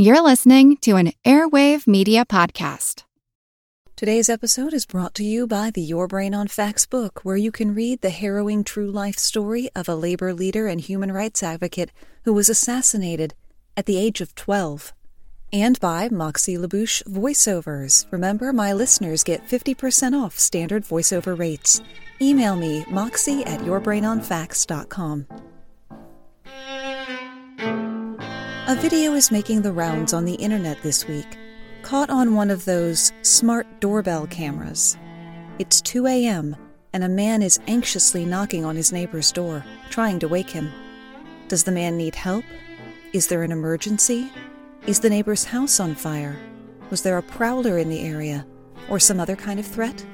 You're listening to an Airwave Media Podcast. Today's episode is brought to you by the Your Brain on Facts book, where you can read the harrowing true life story of a labor leader and human rights advocate who was assassinated at the age of 12. And by Moxie LaBouche Voiceovers. Remember, my listeners get 50% off standard voiceover rates. Email me, moxie at yourbrainonfacts.com. A video is making the rounds on the internet this week, caught on one of those smart doorbell cameras. It's 2 a.m., and a man is anxiously knocking on his neighbor's door, trying to wake him. Does the man need help? Is there an emergency? Is the neighbor's house on fire? Was there a prowler in the area? Or some other kind of threat?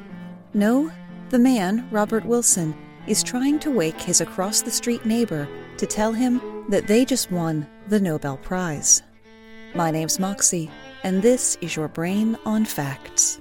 No, the man, Robert Wilson, is trying to wake his across the street neighbor to tell him that they just won the Nobel Prize. My name's Moxie, and this is your Brain on Facts.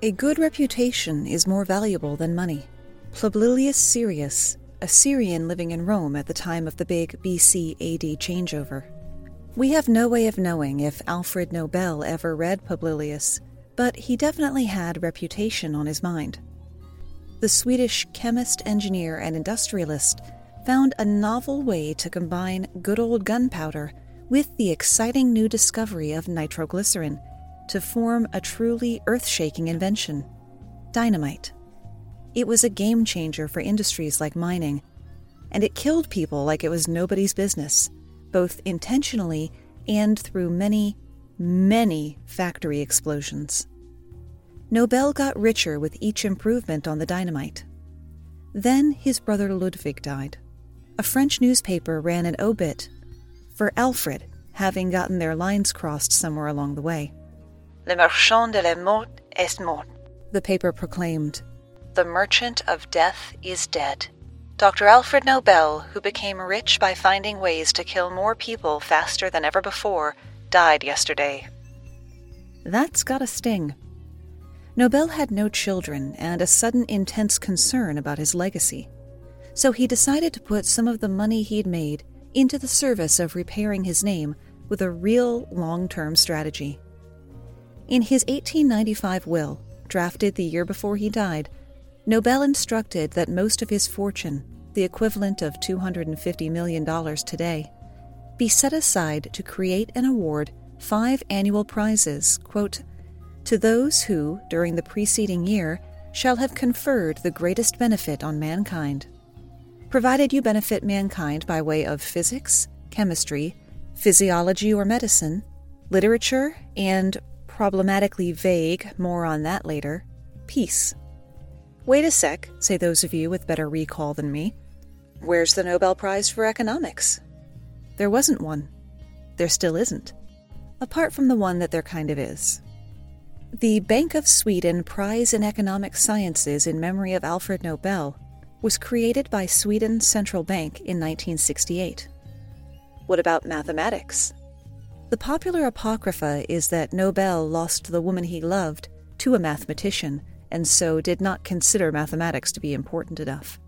A good reputation is more valuable than money. Publilius Syrus, a Syrian living in Rome at the time of the big BC AD changeover. We have no way of knowing if Alfred Nobel ever read Publilius, but he definitely had reputation on his mind. The Swedish chemist, engineer, and industrialist found a novel way to combine good old gunpowder with the exciting new discovery of nitroglycerin to form a truly earth shaking invention dynamite. It was a game changer for industries like mining, and it killed people like it was nobody's business, both intentionally and through many, many factory explosions. Nobel got richer with each improvement on the dynamite. Then his brother Ludwig died. A French newspaper ran an obit for Alfred having gotten their lines crossed somewhere along the way. Le marchand de la mort est mort. The paper proclaimed. The merchant of death is dead. Dr. Alfred Nobel, who became rich by finding ways to kill more people faster than ever before, died yesterday. That's got a sting. Nobel had no children and a sudden intense concern about his legacy. So he decided to put some of the money he'd made into the service of repairing his name with a real long term strategy. In his 1895 will, drafted the year before he died, Nobel instructed that most of his fortune, the equivalent of $250 million today, be set aside to create and award five annual prizes, quote, to those who, during the preceding year, shall have conferred the greatest benefit on mankind. Provided you benefit mankind by way of physics, chemistry, physiology or medicine, literature, and problematically vague, more on that later, peace. Wait a sec, say those of you with better recall than me. Where's the Nobel Prize for Economics? There wasn't one. There still isn't. Apart from the one that there kind of is. The Bank of Sweden Prize in Economic Sciences in memory of Alfred Nobel was created by Sweden's central bank in 1968. What about mathematics? The popular apocrypha is that Nobel lost the woman he loved to a mathematician, and so did not consider mathematics to be important enough.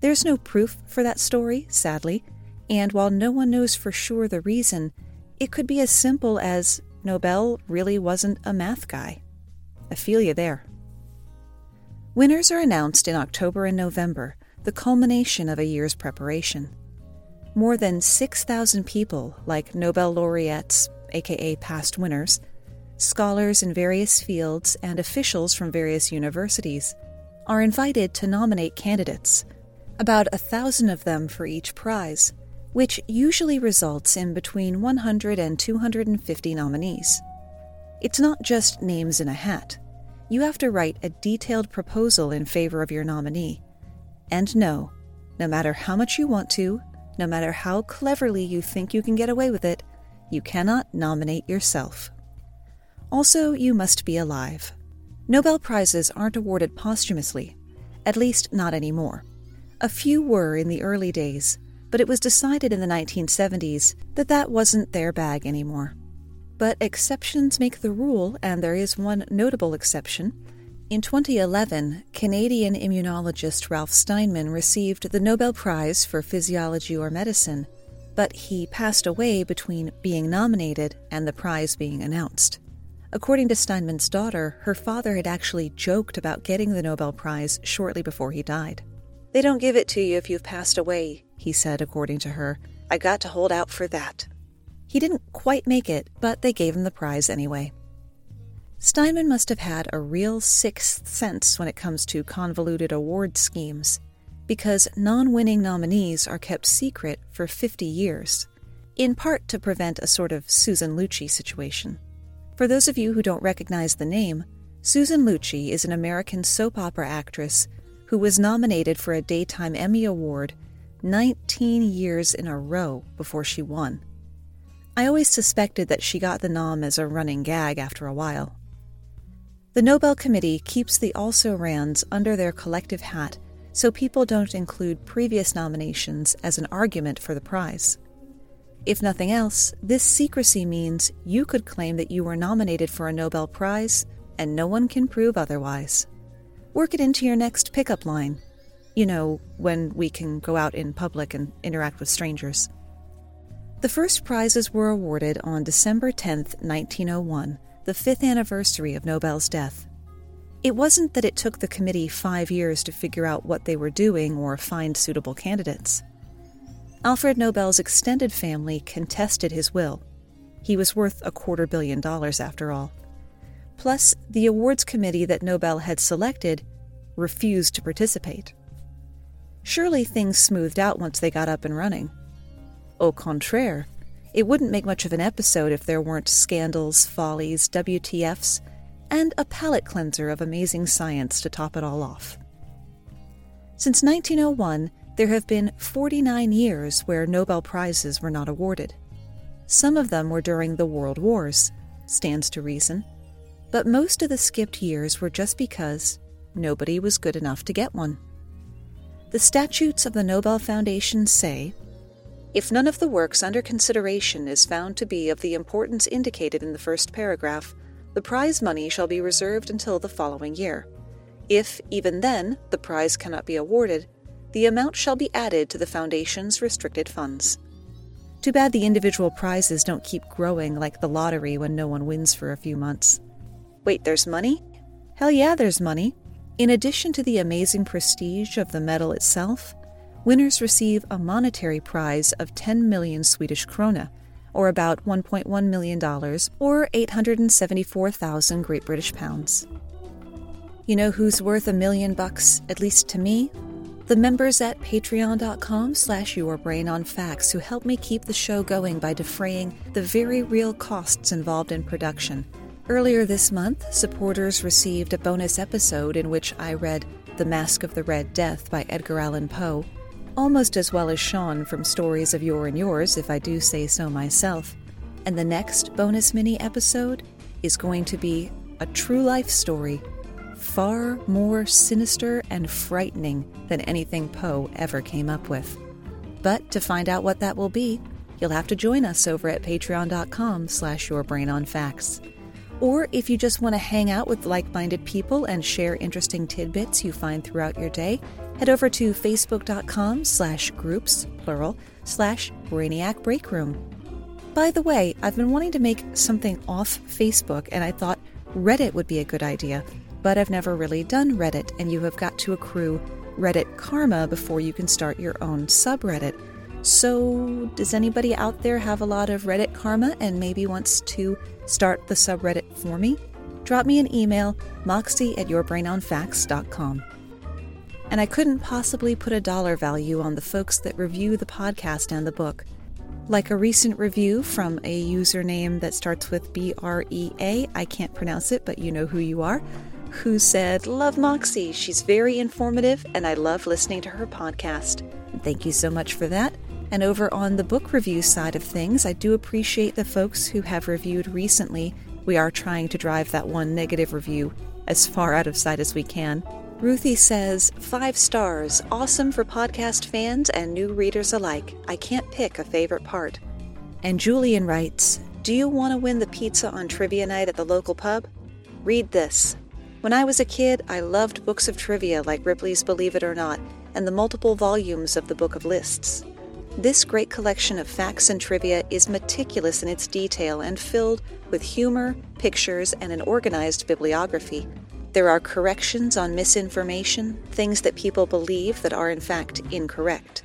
There's no proof for that story, sadly, and while no one knows for sure the reason, it could be as simple as Nobel really wasn't a math guy. You there. Winners are announced in October and November, the culmination of a year's preparation more than 6,000 people, like Nobel laureates, aka past winners, scholars in various fields, and officials from various universities, are invited to nominate candidates, about a thousand of them for each prize, which usually results in between 100 and 250 nominees. It's not just names in a hat. You have to write a detailed proposal in favor of your nominee. And no, no matter how much you want to, no matter how cleverly you think you can get away with it, you cannot nominate yourself. Also, you must be alive. Nobel Prizes aren't awarded posthumously, at least not anymore. A few were in the early days, but it was decided in the 1970s that that wasn't their bag anymore. But exceptions make the rule, and there is one notable exception. In 2011, Canadian immunologist Ralph Steinman received the Nobel Prize for Physiology or Medicine, but he passed away between being nominated and the prize being announced. According to Steinman's daughter, her father had actually joked about getting the Nobel Prize shortly before he died. They don't give it to you if you've passed away, he said, according to her. I got to hold out for that. He didn't quite make it, but they gave him the prize anyway. Steinman must have had a real sixth sense when it comes to convoluted award schemes, because non winning nominees are kept secret for 50 years, in part to prevent a sort of Susan Lucci situation. For those of you who don't recognize the name, Susan Lucci is an American soap opera actress who was nominated for a Daytime Emmy Award 19 years in a row before she won. I always suspected that she got the nom as a running gag after a while. The Nobel Committee keeps the also rans under their collective hat so people don't include previous nominations as an argument for the prize. If nothing else, this secrecy means you could claim that you were nominated for a Nobel Prize and no one can prove otherwise. Work it into your next pickup line. You know, when we can go out in public and interact with strangers. The first prizes were awarded on December 10, 1901, the fifth anniversary of Nobel's death. It wasn't that it took the committee five years to figure out what they were doing or find suitable candidates. Alfred Nobel's extended family contested his will. He was worth a quarter billion dollars, after all. Plus, the awards committee that Nobel had selected refused to participate. Surely things smoothed out once they got up and running. Au contraire, it wouldn't make much of an episode if there weren't scandals, follies, WTFs, and a palate cleanser of amazing science to top it all off. Since 1901, there have been 49 years where Nobel Prizes were not awarded. Some of them were during the World Wars, stands to reason, but most of the skipped years were just because nobody was good enough to get one. The statutes of the Nobel Foundation say if none of the works under consideration is found to be of the importance indicated in the first paragraph, the prize money shall be reserved until the following year. If, even then, the prize cannot be awarded, the amount shall be added to the Foundation's restricted funds. Too bad the individual prizes don't keep growing like the lottery when no one wins for a few months. Wait, there's money? Hell yeah, there's money. In addition to the amazing prestige of the medal itself, winners receive a monetary prize of 10 million Swedish krona, or about $1.1 million, or 874,000 Great British pounds. You know who's worth a million bucks, at least to me? The members at patreon.com slash yourbrainonfacts who help me keep the show going by defraying the very real costs involved in production. Earlier this month, supporters received a bonus episode in which I read The Mask of the Red Death by Edgar Allan Poe, almost as well as Sean from Stories of Your and Yours, if I do say so myself. And the next bonus mini episode is going to be a true life story, far more sinister and frightening than anything Poe ever came up with. But to find out what that will be, you'll have to join us over at patreon.com slash yourbrainonfacts. Or if you just want to hang out with like minded people and share interesting tidbits you find throughout your day, head over to facebook.com slash groups, plural, slash Brainiac Break Room. By the way, I've been wanting to make something off Facebook, and I thought Reddit would be a good idea, but I've never really done Reddit, and you have got to accrue Reddit karma before you can start your own subreddit. So, does anybody out there have a lot of Reddit karma and maybe wants to start the subreddit for me? Drop me an email, moxie at yourbrainonfacts.com. And I couldn't possibly put a dollar value on the folks that review the podcast and the book. Like a recent review from a username that starts with B R E A, I can't pronounce it, but you know who you are, who said, Love Moxie, she's very informative, and I love listening to her podcast. Thank you so much for that. And over on the book review side of things, I do appreciate the folks who have reviewed recently. We are trying to drive that one negative review as far out of sight as we can. Ruthie says, Five stars, awesome for podcast fans and new readers alike. I can't pick a favorite part. And Julian writes, Do you want to win the pizza on trivia night at the local pub? Read this. When I was a kid, I loved books of trivia like Ripley's Believe It or Not and the multiple volumes of the Book of Lists. This great collection of facts and trivia is meticulous in its detail and filled with humor, pictures, and an organized bibliography. There are corrections on misinformation, things that people believe that are in fact incorrect.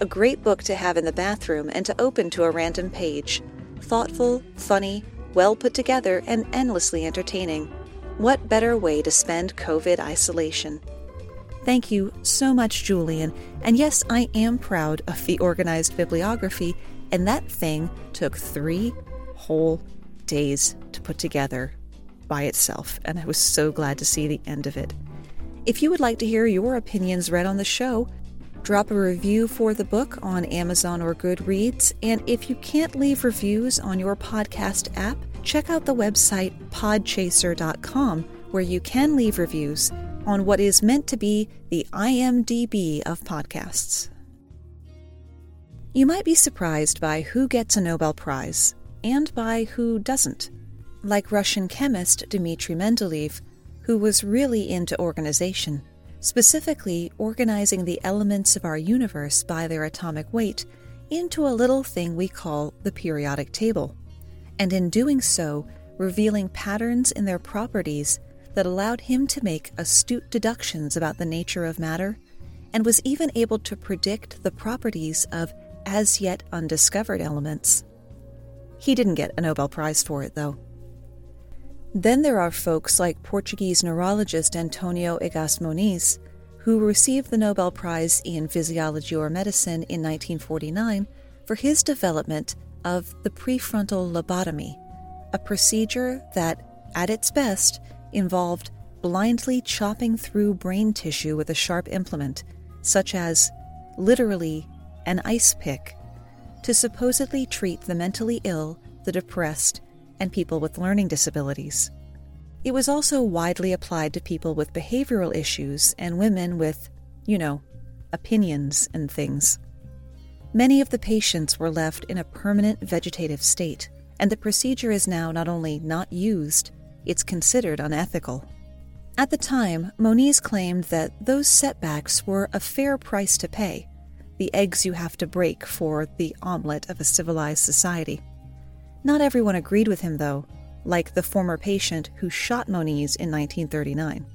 A great book to have in the bathroom and to open to a random page. Thoughtful, funny, well put together, and endlessly entertaining. What better way to spend COVID isolation? Thank you so much, Julian. And yes, I am proud of the organized bibliography, and that thing took three whole days to put together by itself, and I was so glad to see the end of it. If you would like to hear your opinions read on the show, drop a review for the book on Amazon or Goodreads, and if you can't leave reviews on your podcast app, check out the website podchaser.com where you can leave reviews on what is meant to be the IMDb of podcasts. You might be surprised by who gets a Nobel Prize and by who doesn't like Russian chemist Dmitry Mendeleev, who was really into organization, specifically organizing the elements of our universe by their atomic weight into a little thing we call the periodic table, and in doing so, revealing patterns in their properties that allowed him to make astute deductions about the nature of matter, and was even able to predict the properties of as yet undiscovered elements. He didn't get a Nobel Prize for it, though. Then there are folks like Portuguese neurologist Antonio Egas Moniz, who received the Nobel Prize in Physiology or Medicine in 1949 for his development of the prefrontal lobotomy, a procedure that, at its best, involved blindly chopping through brain tissue with a sharp implement, such as, literally, an ice pick, to supposedly treat the mentally ill, the depressed, and people with learning disabilities. It was also widely applied to people with behavioral issues and women with, you know, opinions and things. Many of the patients were left in a permanent vegetative state, and the procedure is now not only not used, it's considered unethical. At the time, Moniz claimed that those setbacks were a fair price to pay, the eggs you have to break for the omelet of a civilized society. Not everyone agreed with him, though, like the former patient who shot Moniz in 1939.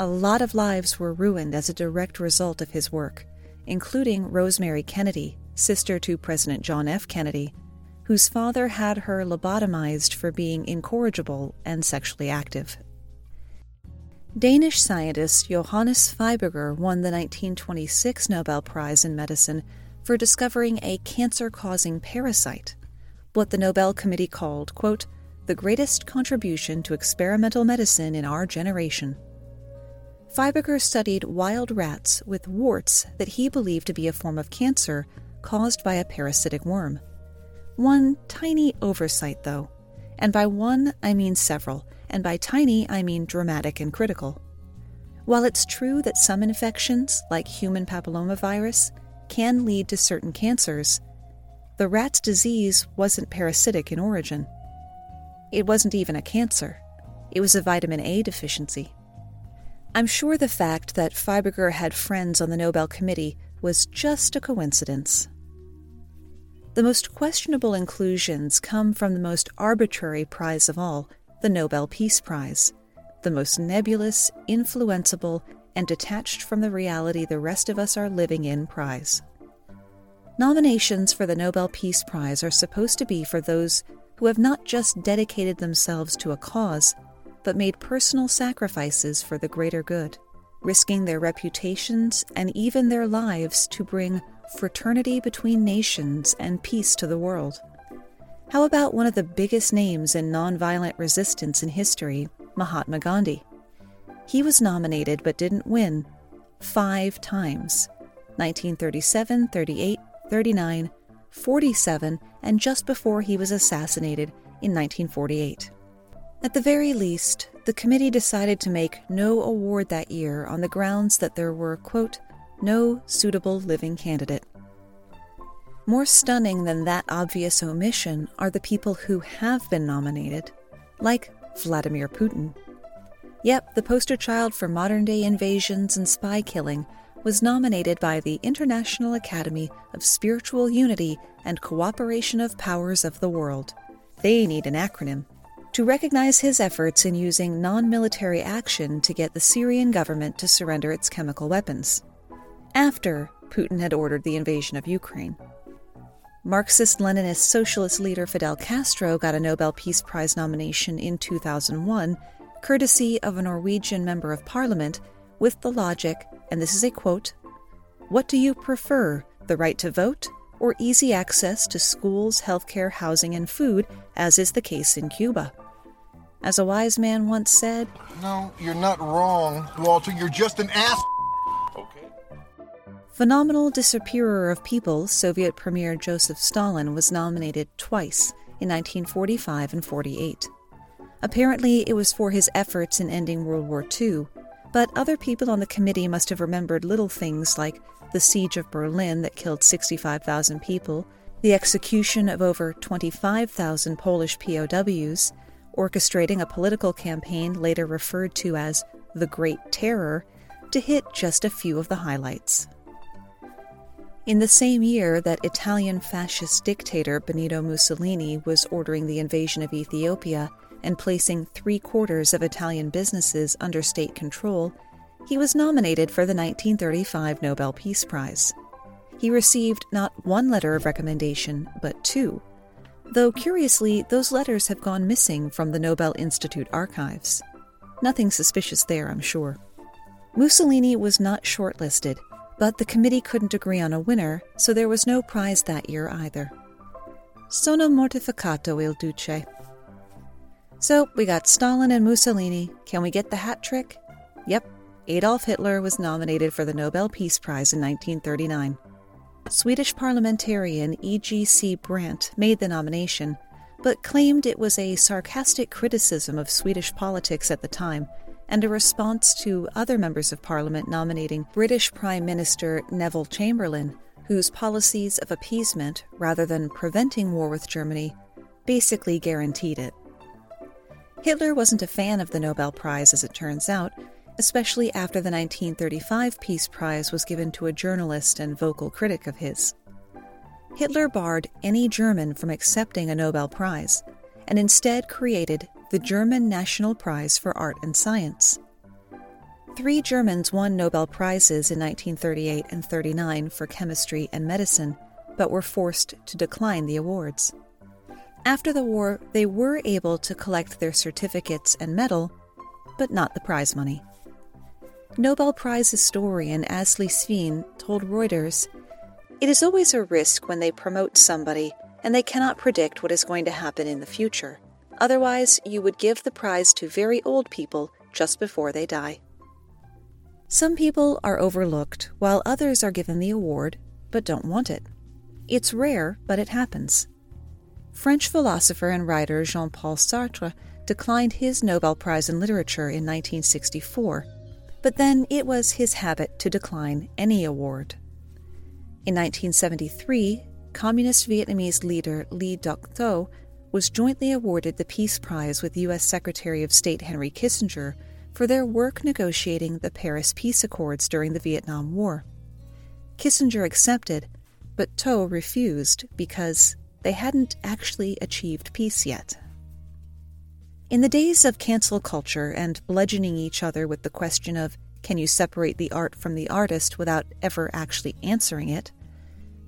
A lot of lives were ruined as a direct result of his work, including Rosemary Kennedy, sister to President John F. Kennedy, whose father had her lobotomized for being incorrigible and sexually active. Danish scientist Johannes Fibiger won the 1926 Nobel Prize in Medicine for discovering a cancer causing parasite what the Nobel Committee called, quote, the greatest contribution to experimental medicine in our generation. Fibiger studied wild rats with warts that he believed to be a form of cancer caused by a parasitic worm. One tiny oversight, though, and by one I mean several, and by tiny I mean dramatic and critical. While it's true that some infections, like human papillomavirus, can lead to certain cancers, the rat's disease wasn't parasitic in origin. It wasn't even a cancer, it was a vitamin A deficiency. I'm sure the fact that Fibiger had friends on the Nobel Committee was just a coincidence. The most questionable inclusions come from the most arbitrary prize of all, the Nobel Peace Prize, the most nebulous, influenceable, and detached from the reality the rest of us are living in prize. Nominations for the Nobel Peace Prize are supposed to be for those who have not just dedicated themselves to a cause, but made personal sacrifices for the greater good, risking their reputations and even their lives to bring fraternity between nations and peace to the world. How about one of the biggest names in nonviolent resistance in history, Mahatma Gandhi? He was nominated but didn't win five times 1937, 38, 39, 47, and just before he was assassinated in 1948. At the very least, the committee decided to make no award that year on the grounds that there were, quote, no suitable living candidate. More stunning than that obvious omission are the people who have been nominated, like Vladimir Putin. Yep, the poster child for modern day invasions and spy killing was nominated by the International Academy of Spiritual Unity and Cooperation of Powers of the World. They need an acronym to recognize his efforts in using non military action to get the Syrian government to surrender its chemical weapons, after Putin had ordered the invasion of Ukraine. Marxist Leninist socialist leader Fidel Castro got a Nobel Peace Prize nomination in 2001, courtesy of a Norwegian member of parliament, with the logic, and this is a quote What do you prefer, the right to vote or easy access to schools, healthcare, housing, and food, as is the case in Cuba? As a wise man once said, No, you're not wrong, Walter. You're just an ass. Phenomenal disappearer of people, Soviet Premier Joseph Stalin was nominated twice in 1945 and 48. Apparently, it was for his efforts in ending World War II, but other people on the committee must have remembered little things like the siege of Berlin that killed 65,000 people, the execution of over 25,000 Polish POWs, orchestrating a political campaign later referred to as the Great Terror, to hit just a few of the highlights. In the same year that Italian fascist dictator Benito Mussolini was ordering the invasion of Ethiopia and placing three quarters of Italian businesses under state control, he was nominated for the 1935 Nobel Peace Prize. He received not one letter of recommendation, but two, though curiously, those letters have gone missing from the Nobel Institute archives. Nothing suspicious there, I'm sure. Mussolini was not shortlisted, but the committee couldn't agree on a winner, so there was no prize that year either. Sono mortificato il duce. So we got Stalin and Mussolini. Can we get the hat trick? Yep, Adolf Hitler was nominated for the Nobel Peace Prize in 1939. Swedish parliamentarian E.G.C. Brandt made the nomination, but claimed it was a sarcastic criticism of Swedish politics at the time and a response to other members of parliament nominating British Prime Minister Neville Chamberlain, whose policies of appeasement, rather than preventing war with Germany, basically guaranteed it. Hitler wasn't a fan of the Nobel Prize, as it turns out, especially after the 1935 Peace Prize was given to a journalist and vocal critic of his. Hitler barred any German from accepting a Nobel Prize, and instead created the German National Prize for Art and Science. Three Germans won Nobel Prizes in 1938 and 39 for chemistry and medicine, but were forced to decline the awards. After the war, they were able to collect their certificates and medal, but not the prize money. Nobel Prize historian Asle Sveen told Reuters It is always a risk when they promote somebody and they cannot predict what is going to happen in the future. Otherwise, you would give the prize to very old people just before they die. Some people are overlooked, while others are given the award but don't want it. It's rare, but it happens. French philosopher and writer Jean Paul Sartre declined his Nobel Prize in Literature in 1964, but then it was his habit to decline any award. In 1973, Communist Vietnamese leader Le Duc Tho was jointly awarded the Peace Prize with U.S. Secretary of State Henry Kissinger for their work negotiating the Paris Peace Accords during the Vietnam War. Kissinger accepted, but Tho refused because they hadn't actually achieved peace yet. In the days of cancel culture and bludgeoning each other with the question of can you separate the art from the artist without ever actually answering it,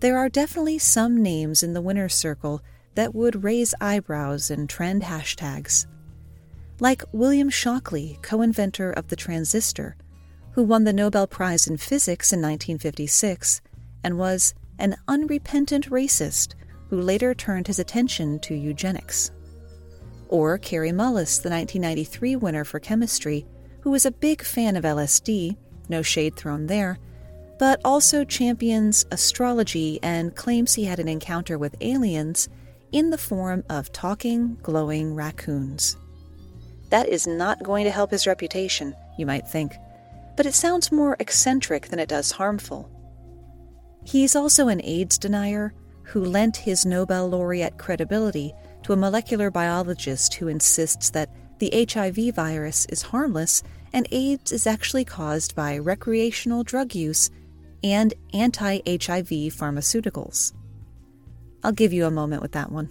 there are definitely some names in the winner's circle that would raise eyebrows and trend hashtags. Like William Shockley, co inventor of the transistor, who won the Nobel Prize in Physics in 1956 and was an unrepentant racist who later turned his attention to eugenics. Or Kary Mullis, the 1993 winner for chemistry, who was a big fan of LSD, no shade thrown there, but also champions astrology and claims he had an encounter with aliens in the form of talking, glowing raccoons. That is not going to help his reputation, you might think, but it sounds more eccentric than it does harmful. He's also an AIDS denier who lent his Nobel laureate credibility to a molecular biologist who insists that the HIV virus is harmless and AIDS is actually caused by recreational drug use and anti HIV pharmaceuticals. I'll give you a moment with that one.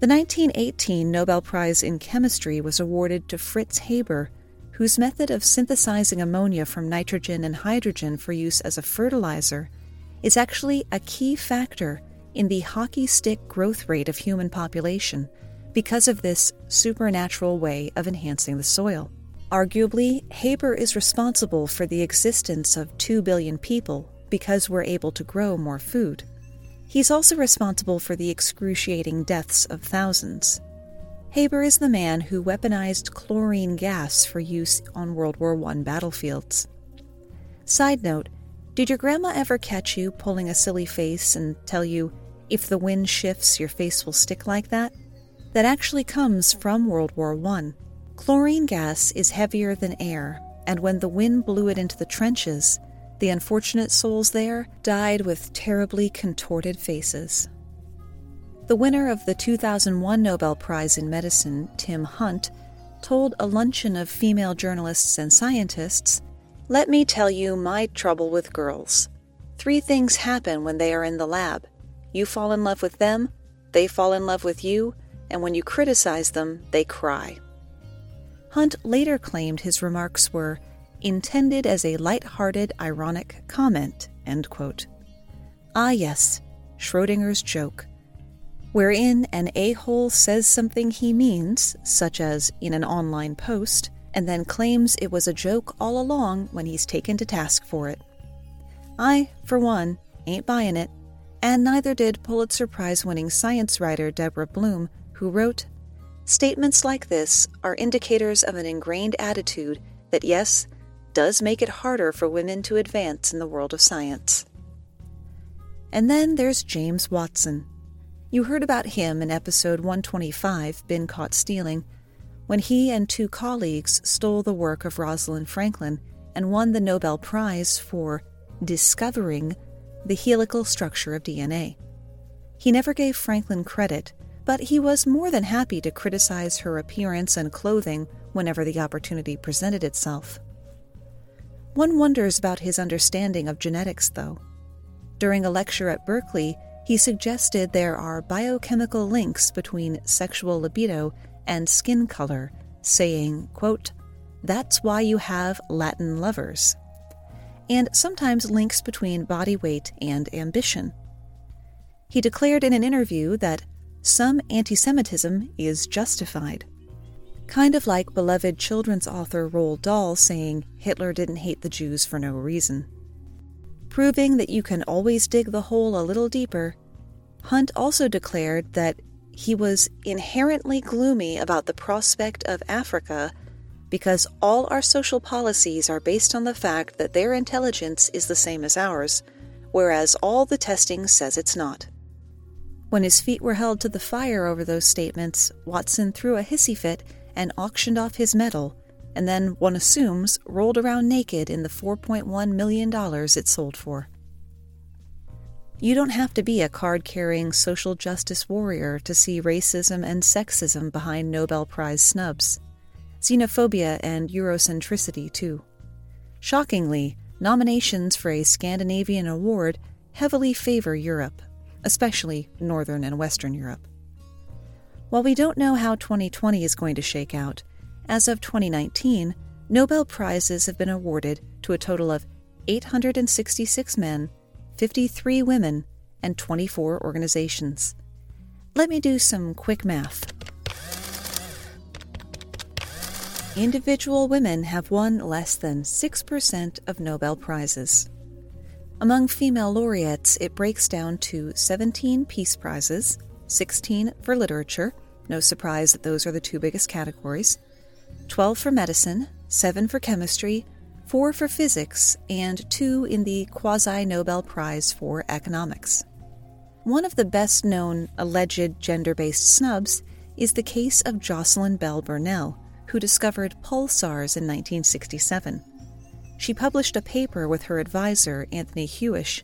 The 1918 Nobel Prize in Chemistry was awarded to Fritz Haber, whose method of synthesizing ammonia from nitrogen and hydrogen for use as a fertilizer is actually a key factor in the hockey stick growth rate of human population because of this supernatural way of enhancing the soil. Arguably, Haber is responsible for the existence of 2 billion people because we're able to grow more food. He's also responsible for the excruciating deaths of thousands. Haber is the man who weaponized chlorine gas for use on World War I battlefields. Side note Did your grandma ever catch you pulling a silly face and tell you, if the wind shifts, your face will stick like that? That actually comes from World War I. Chlorine gas is heavier than air, and when the wind blew it into the trenches, the unfortunate souls there died with terribly contorted faces. The winner of the 2001 Nobel Prize in Medicine, Tim Hunt, told a luncheon of female journalists and scientists Let me tell you my trouble with girls. Three things happen when they are in the lab you fall in love with them, they fall in love with you, and when you criticize them, they cry. Hunt later claimed his remarks were intended as a light-hearted, ironic comment. Ah, yes, Schrodinger's joke, wherein an a hole says something he means, such as in an online post, and then claims it was a joke all along when he's taken to task for it. I, for one, ain't buying it, and neither did Pulitzer Prize winning science writer Deborah Blum, who wrote Statements like this are indicators of an ingrained attitude that, yes, does make it harder for women to advance in the world of science. And then there's James Watson. You heard about him in episode 125, Been Caught Stealing, when he and two colleagues stole the work of Rosalind Franklin and won the Nobel Prize for discovering the helical structure of DNA. He never gave Franklin credit, but he was more than happy to criticize her appearance and clothing whenever the opportunity presented itself. One wonders about his understanding of genetics, though. During a lecture at Berkeley, he suggested there are biochemical links between sexual libido and skin color, saying, quote, That's why you have Latin lovers. And sometimes links between body weight and ambition. He declared in an interview that some anti Semitism is justified. Kind of like beloved children's author Roald Dahl saying Hitler didn't hate the Jews for no reason. Proving that you can always dig the hole a little deeper, Hunt also declared that he was inherently gloomy about the prospect of Africa because all our social policies are based on the fact that their intelligence is the same as ours, whereas all the testing says it's not. When his feet were held to the fire over those statements, Watson threw a hissy fit and auctioned off his medal, and then, one assumes, rolled around naked in the $4.1 million it sold for. You don't have to be a card carrying social justice warrior to see racism and sexism behind Nobel Prize snubs. Xenophobia and Eurocentricity, too. Shockingly, nominations for a Scandinavian award heavily favor Europe, especially Northern and Western Europe. While we don't know how 2020 is going to shake out, as of 2019, Nobel Prizes have been awarded to a total of 866 men, 53 women, and 24 organizations. Let me do some quick math. Individual women have won less than 6% of Nobel Prizes. Among female laureates, it breaks down to 17 Peace Prizes, 16 for literature, no surprise that those are the two biggest categories, 12 for medicine, 7 for chemistry, four for physics, and two in the quasi Nobel Prize for economics. One of the best known alleged gender based snubs is the case of Jocelyn Bell Burnell, who discovered pulsars in 1967. She published a paper with her advisor, Anthony Hewish,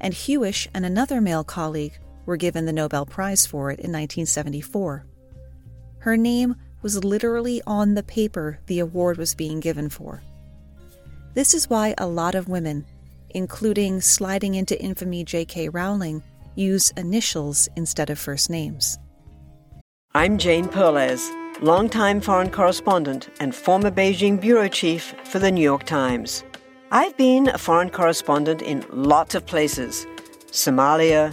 and Hewish and another male colleague were given the Nobel Prize for it in 1974. Her name was literally on the paper the award was being given for. This is why a lot of women, including sliding into infamy J.K. Rowling, use initials instead of first names. I'm Jane Perlez, longtime foreign correspondent and former Beijing bureau chief for the New York Times. I've been a foreign correspondent in lots of places Somalia,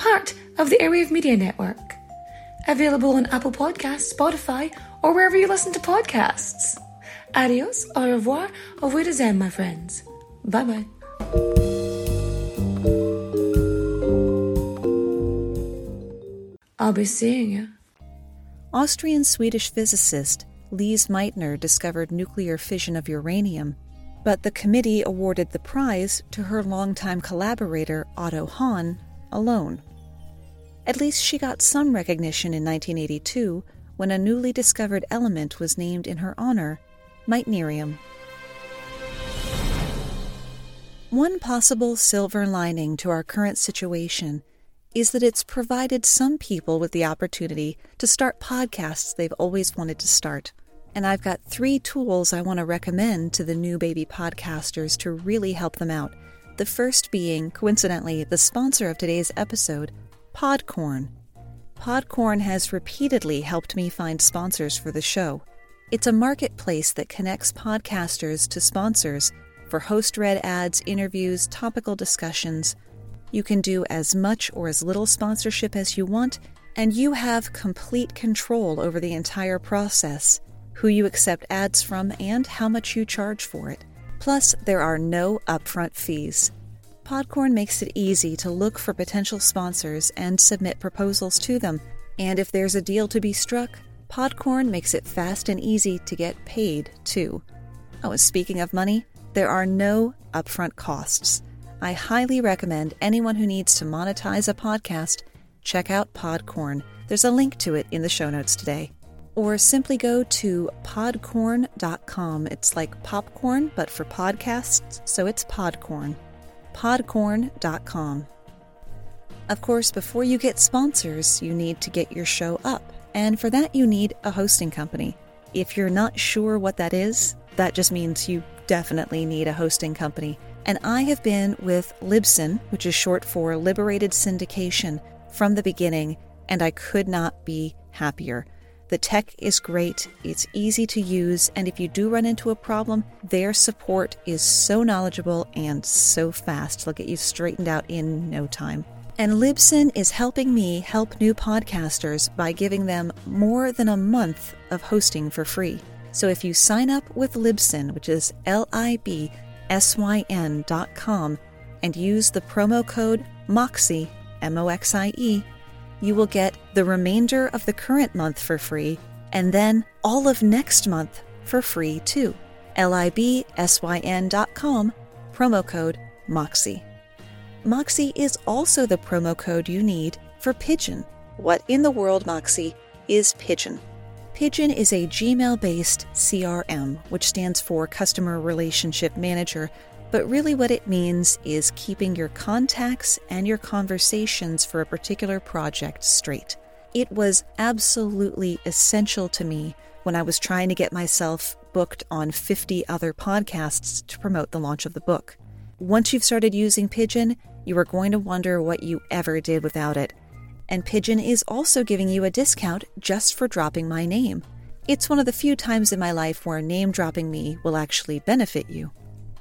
Part of the Airwave Media Network. Available on Apple Podcasts, Spotify, or wherever you listen to podcasts. Adios, au revoir, au revoir, my friends. Bye bye. I'll be seeing you. Austrian Swedish physicist Lise Meitner discovered nuclear fission of uranium, but the committee awarded the prize to her longtime collaborator Otto Hahn alone. At least she got some recognition in 1982 when a newly discovered element was named in her honor, meitnerium. One possible silver lining to our current situation is that it's provided some people with the opportunity to start podcasts they've always wanted to start. And I've got three tools I want to recommend to the new baby podcasters to really help them out. The first being, coincidentally, the sponsor of today's episode, Podcorn. Podcorn has repeatedly helped me find sponsors for the show. It's a marketplace that connects podcasters to sponsors for host read ads, interviews, topical discussions, you can do as much or as little sponsorship as you want, and you have complete control over the entire process who you accept ads from and how much you charge for it. Plus, there are no upfront fees. Podcorn makes it easy to look for potential sponsors and submit proposals to them. And if there's a deal to be struck, Podcorn makes it fast and easy to get paid, too. Oh, and speaking of money, there are no upfront costs. I highly recommend anyone who needs to monetize a podcast check out Podcorn. There's a link to it in the show notes today. Or simply go to podcorn.com. It's like popcorn, but for podcasts, so it's Podcorn. Podcorn.com. Of course, before you get sponsors, you need to get your show up. And for that, you need a hosting company. If you're not sure what that is, that just means you definitely need a hosting company and I have been with Libsyn, which is short for Liberated Syndication, from the beginning, and I could not be happier. The tech is great, it's easy to use, and if you do run into a problem, their support is so knowledgeable and so fast. They'll get you straightened out in no time. And Libsyn is helping me help new podcasters by giving them more than a month of hosting for free. So if you sign up with Libsyn, which is L I B S Y N dot com, and use the promo code MOXIE, M O X I E, you will get the remainder of the current month for free and then all of next month for free too. L-I-B-S-Y-N dot promo code MOXIE. Moxie is also the promo code you need for Pigeon. What in the world, Moxie, is Pigeon? Pigeon is a Gmail based CRM, which stands for Customer Relationship Manager, but really what it means is keeping your contacts and your conversations for a particular project straight. It was absolutely essential to me when I was trying to get myself booked on 50 other podcasts to promote the launch of the book. Once you've started using Pigeon, you are going to wonder what you ever did without it. And Pigeon is also giving you a discount just for dropping my name. It's one of the few times in my life where name dropping me will actually benefit you.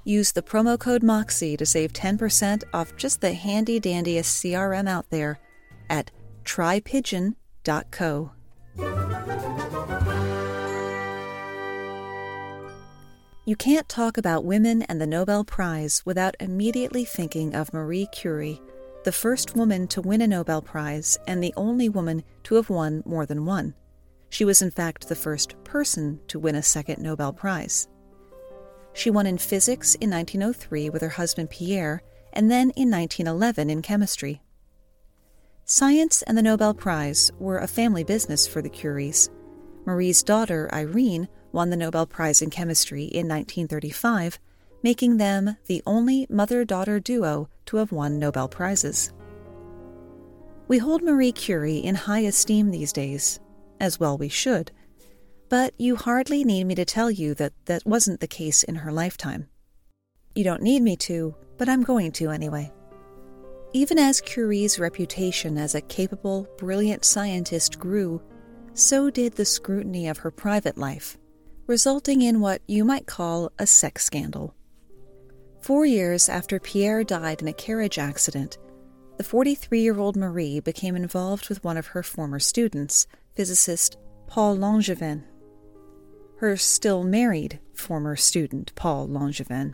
Use the promo code MOXIE to save 10% off just the handy dandiest CRM out there at trypigeon.co. You can't talk about women and the Nobel Prize without immediately thinking of Marie Curie, the first woman to win a Nobel Prize and the only woman to have won more than one. She was, in fact, the first person to win a second Nobel Prize. She won in physics in 1903 with her husband Pierre, and then in 1911 in chemistry. Science and the Nobel Prize were a family business for the Curies. Marie's daughter, Irene, won the Nobel Prize in Chemistry in 1935, making them the only mother daughter duo to have won Nobel Prizes. We hold Marie Curie in high esteem these days, as well we should, but you hardly need me to tell you that that wasn't the case in her lifetime. You don't need me to, but I'm going to anyway. Even as Curie's reputation as a capable, brilliant scientist grew, so did the scrutiny of her private life resulting in what you might call a sex scandal. Four years after Pierre died in a carriage accident, the 43 year old Marie became involved with one of her former students, physicist Paul Langevin. Her still married former student, Paul Langevin.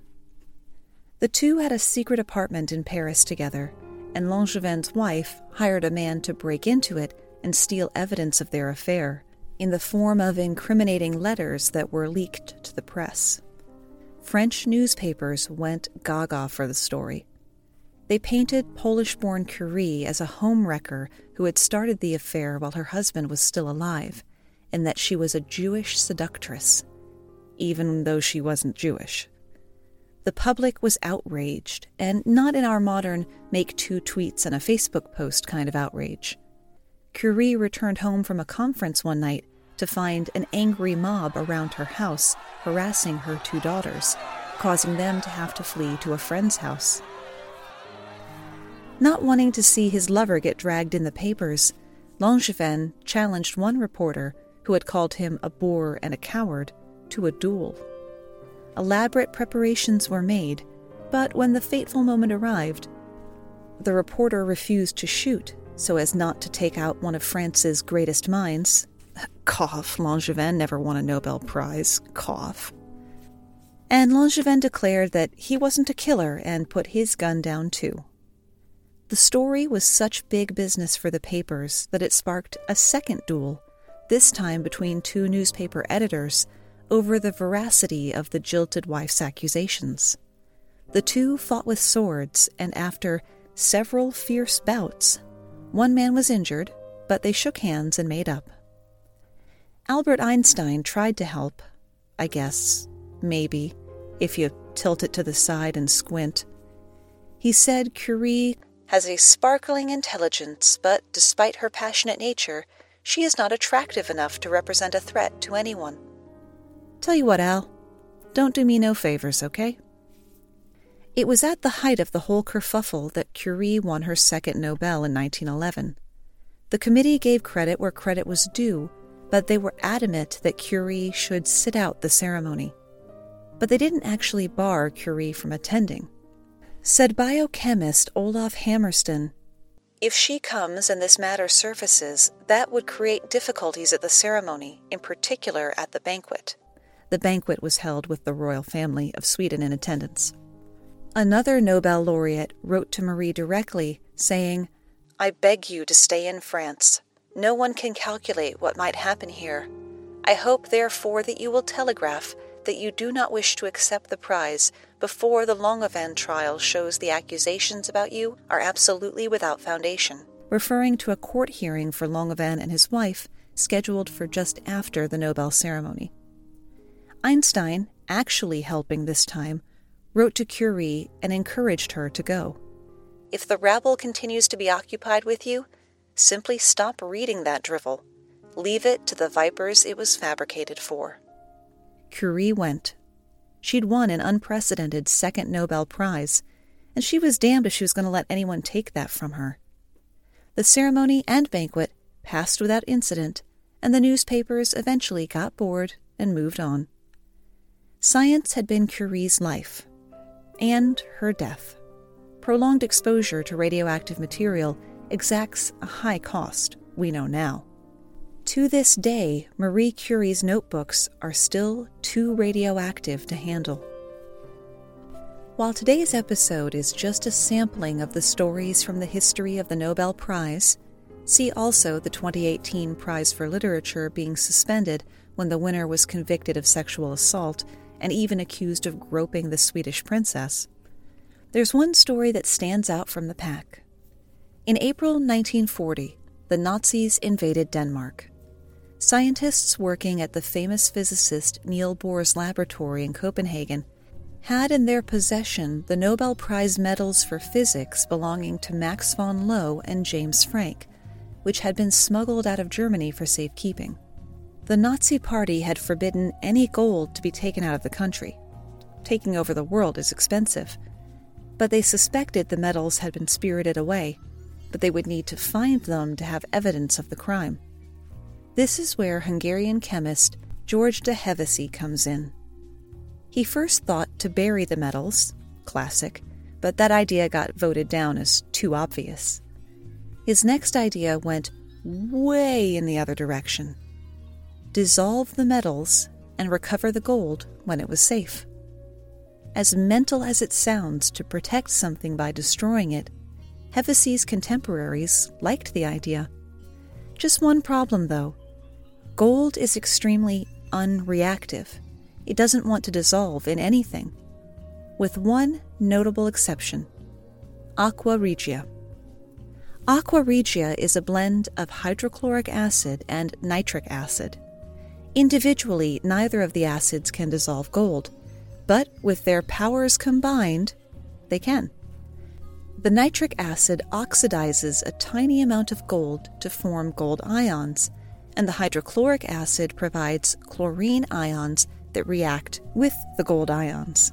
The two had a secret apartment in Paris together, and Langevin's wife hired a man to break into it and steal evidence of their affair in the form of incriminating letters that were leaked to the press. French newspapers went gaga for the story. They painted Polish born Curie as a homewrecker who had started the affair while her husband was still alive, and that she was a Jewish seductress, even though she wasn't Jewish. The public was outraged, and not in our modern make two tweets and a Facebook post kind of outrage. Curie returned home from a conference one night to find an angry mob around her house harassing her two daughters, causing them to have to flee to a friend's house. Not wanting to see his lover get dragged in the papers, Langevin challenged one reporter, who had called him a boor and a coward, to a duel. Elaborate preparations were made, but when the fateful moment arrived, the reporter refused to shoot so as not to take out one of France's greatest minds. Cough, Langevin never won a Nobel Prize. Cough. And Langevin declared that he wasn't a killer and put his gun down too. The story was such big business for the papers that it sparked a second duel, this time between two newspaper editors, over the veracity of the jilted wife's accusations. The two fought with swords, and after several fierce bouts, one man was injured, but they shook hands and made up. Albert Einstein tried to help, I guess, maybe, if you tilt it to the side and squint. He said Curie has a sparkling intelligence, but despite her passionate nature, she is not attractive enough to represent a threat to anyone. Tell you what, Al, don't do me no favors, okay? It was at the height of the whole kerfuffle that Curie won her second Nobel in 1911. The committee gave credit where credit was due, but they were adamant that Curie should sit out the ceremony. But they didn't actually bar Curie from attending. Said biochemist Olof Hammarsten, If she comes and this matter surfaces, that would create difficulties at the ceremony, in particular at the banquet. The banquet was held with the royal family of Sweden in attendance. Another Nobel laureate wrote to Marie directly, saying, I beg you to stay in France. No one can calculate what might happen here. I hope, therefore, that you will telegraph that you do not wish to accept the prize before the Langevin trial shows the accusations about you are absolutely without foundation. Referring to a court hearing for Langevin and his wife scheduled for just after the Nobel ceremony. Einstein, actually helping this time, wrote to Curie and encouraged her to go. If the rabble continues to be occupied with you, simply stop reading that drivel. Leave it to the vipers it was fabricated for. Curie went. She'd won an unprecedented second Nobel Prize, and she was damned if she was going to let anyone take that from her. The ceremony and banquet passed without incident, and the newspapers eventually got bored and moved on. Science had been Curie's life and her death. Prolonged exposure to radioactive material exacts a high cost, we know now. To this day, Marie Curie's notebooks are still too radioactive to handle. While today's episode is just a sampling of the stories from the history of the Nobel Prize, see also the 2018 Prize for Literature being suspended when the winner was convicted of sexual assault and even accused of groping the Swedish princess. There's one story that stands out from the pack. In April 1940, the Nazis invaded Denmark. Scientists working at the famous physicist Niels Bohr's laboratory in Copenhagen had in their possession the Nobel Prize medals for physics belonging to Max von Laue and James Franck, which had been smuggled out of Germany for safekeeping. The Nazi Party had forbidden any gold to be taken out of the country. Taking over the world is expensive. But they suspected the medals had been spirited away, but they would need to find them to have evidence of the crime. This is where Hungarian chemist George de Hevesy comes in. He first thought to bury the medals, classic, but that idea got voted down as too obvious. His next idea went way in the other direction dissolve the medals and recover the gold when it was safe. As mental as it sounds to protect something by destroying it, Hevesy's contemporaries liked the idea. Just one problem, though Gold is extremely unreactive. It doesn't want to dissolve in anything, with one notable exception aqua regia. Aqua regia is a blend of hydrochloric acid and nitric acid. Individually, neither of the acids can dissolve gold, but with their powers combined, they can. The nitric acid oxidizes a tiny amount of gold to form gold ions and the hydrochloric acid provides chlorine ions that react with the gold ions.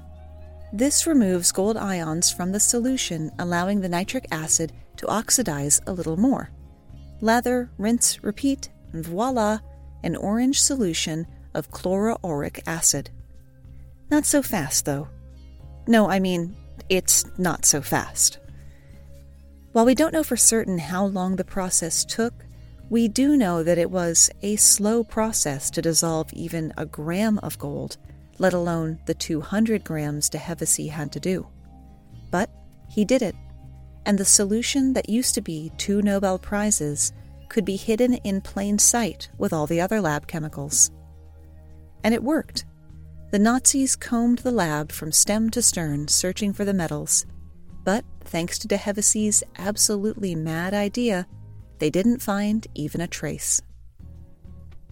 This removes gold ions from the solution, allowing the nitric acid to oxidize a little more. Lather, rinse, repeat, and voila, an orange solution of chloroauric acid. Not so fast, though. No, I mean, it's not so fast. While we don't know for certain how long the process took, we do know that it was a slow process to dissolve even a gram of gold, let alone the 200 grams de Hevesy had to do. But he did it, and the solution that used to be two Nobel Prizes could be hidden in plain sight with all the other lab chemicals. And it worked. The Nazis combed the lab from stem to stern searching for the medals, but thanks to de Hevesy's absolutely mad idea, they didn't find even a trace.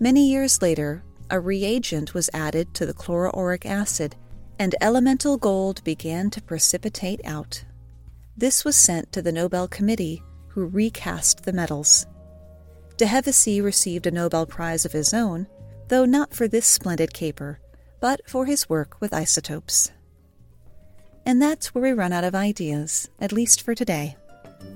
Many years later, a reagent was added to the chloroauric acid, and elemental gold began to precipitate out. This was sent to the Nobel Committee, who recast the medals. De Hevesy received a Nobel Prize of his own, though not for this splendid caper, but for his work with isotopes. And that's where we run out of ideas, at least for today.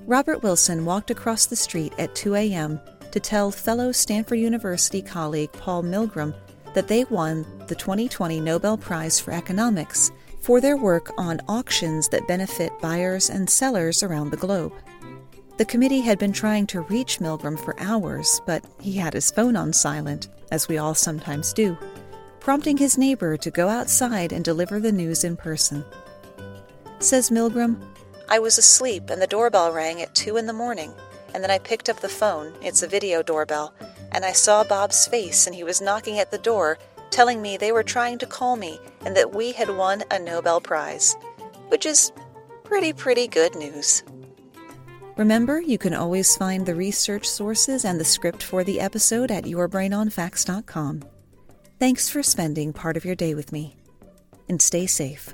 Robert Wilson walked across the street at 2 a.m. to tell fellow Stanford University colleague Paul Milgrom that they won the 2020 Nobel Prize for Economics for their work on auctions that benefit buyers and sellers around the globe. The committee had been trying to reach Milgrom for hours, but he had his phone on silent, as we all sometimes do, prompting his neighbor to go outside and deliver the news in person. Says Milgrom, I was asleep and the doorbell rang at two in the morning, and then I picked up the phone, it's a video doorbell, and I saw Bob's face, and he was knocking at the door, telling me they were trying to call me and that we had won a Nobel Prize, which is pretty, pretty good news. Remember, you can always find the research sources and the script for the episode at yourbrainonfacts.com. Thanks for spending part of your day with me, and stay safe.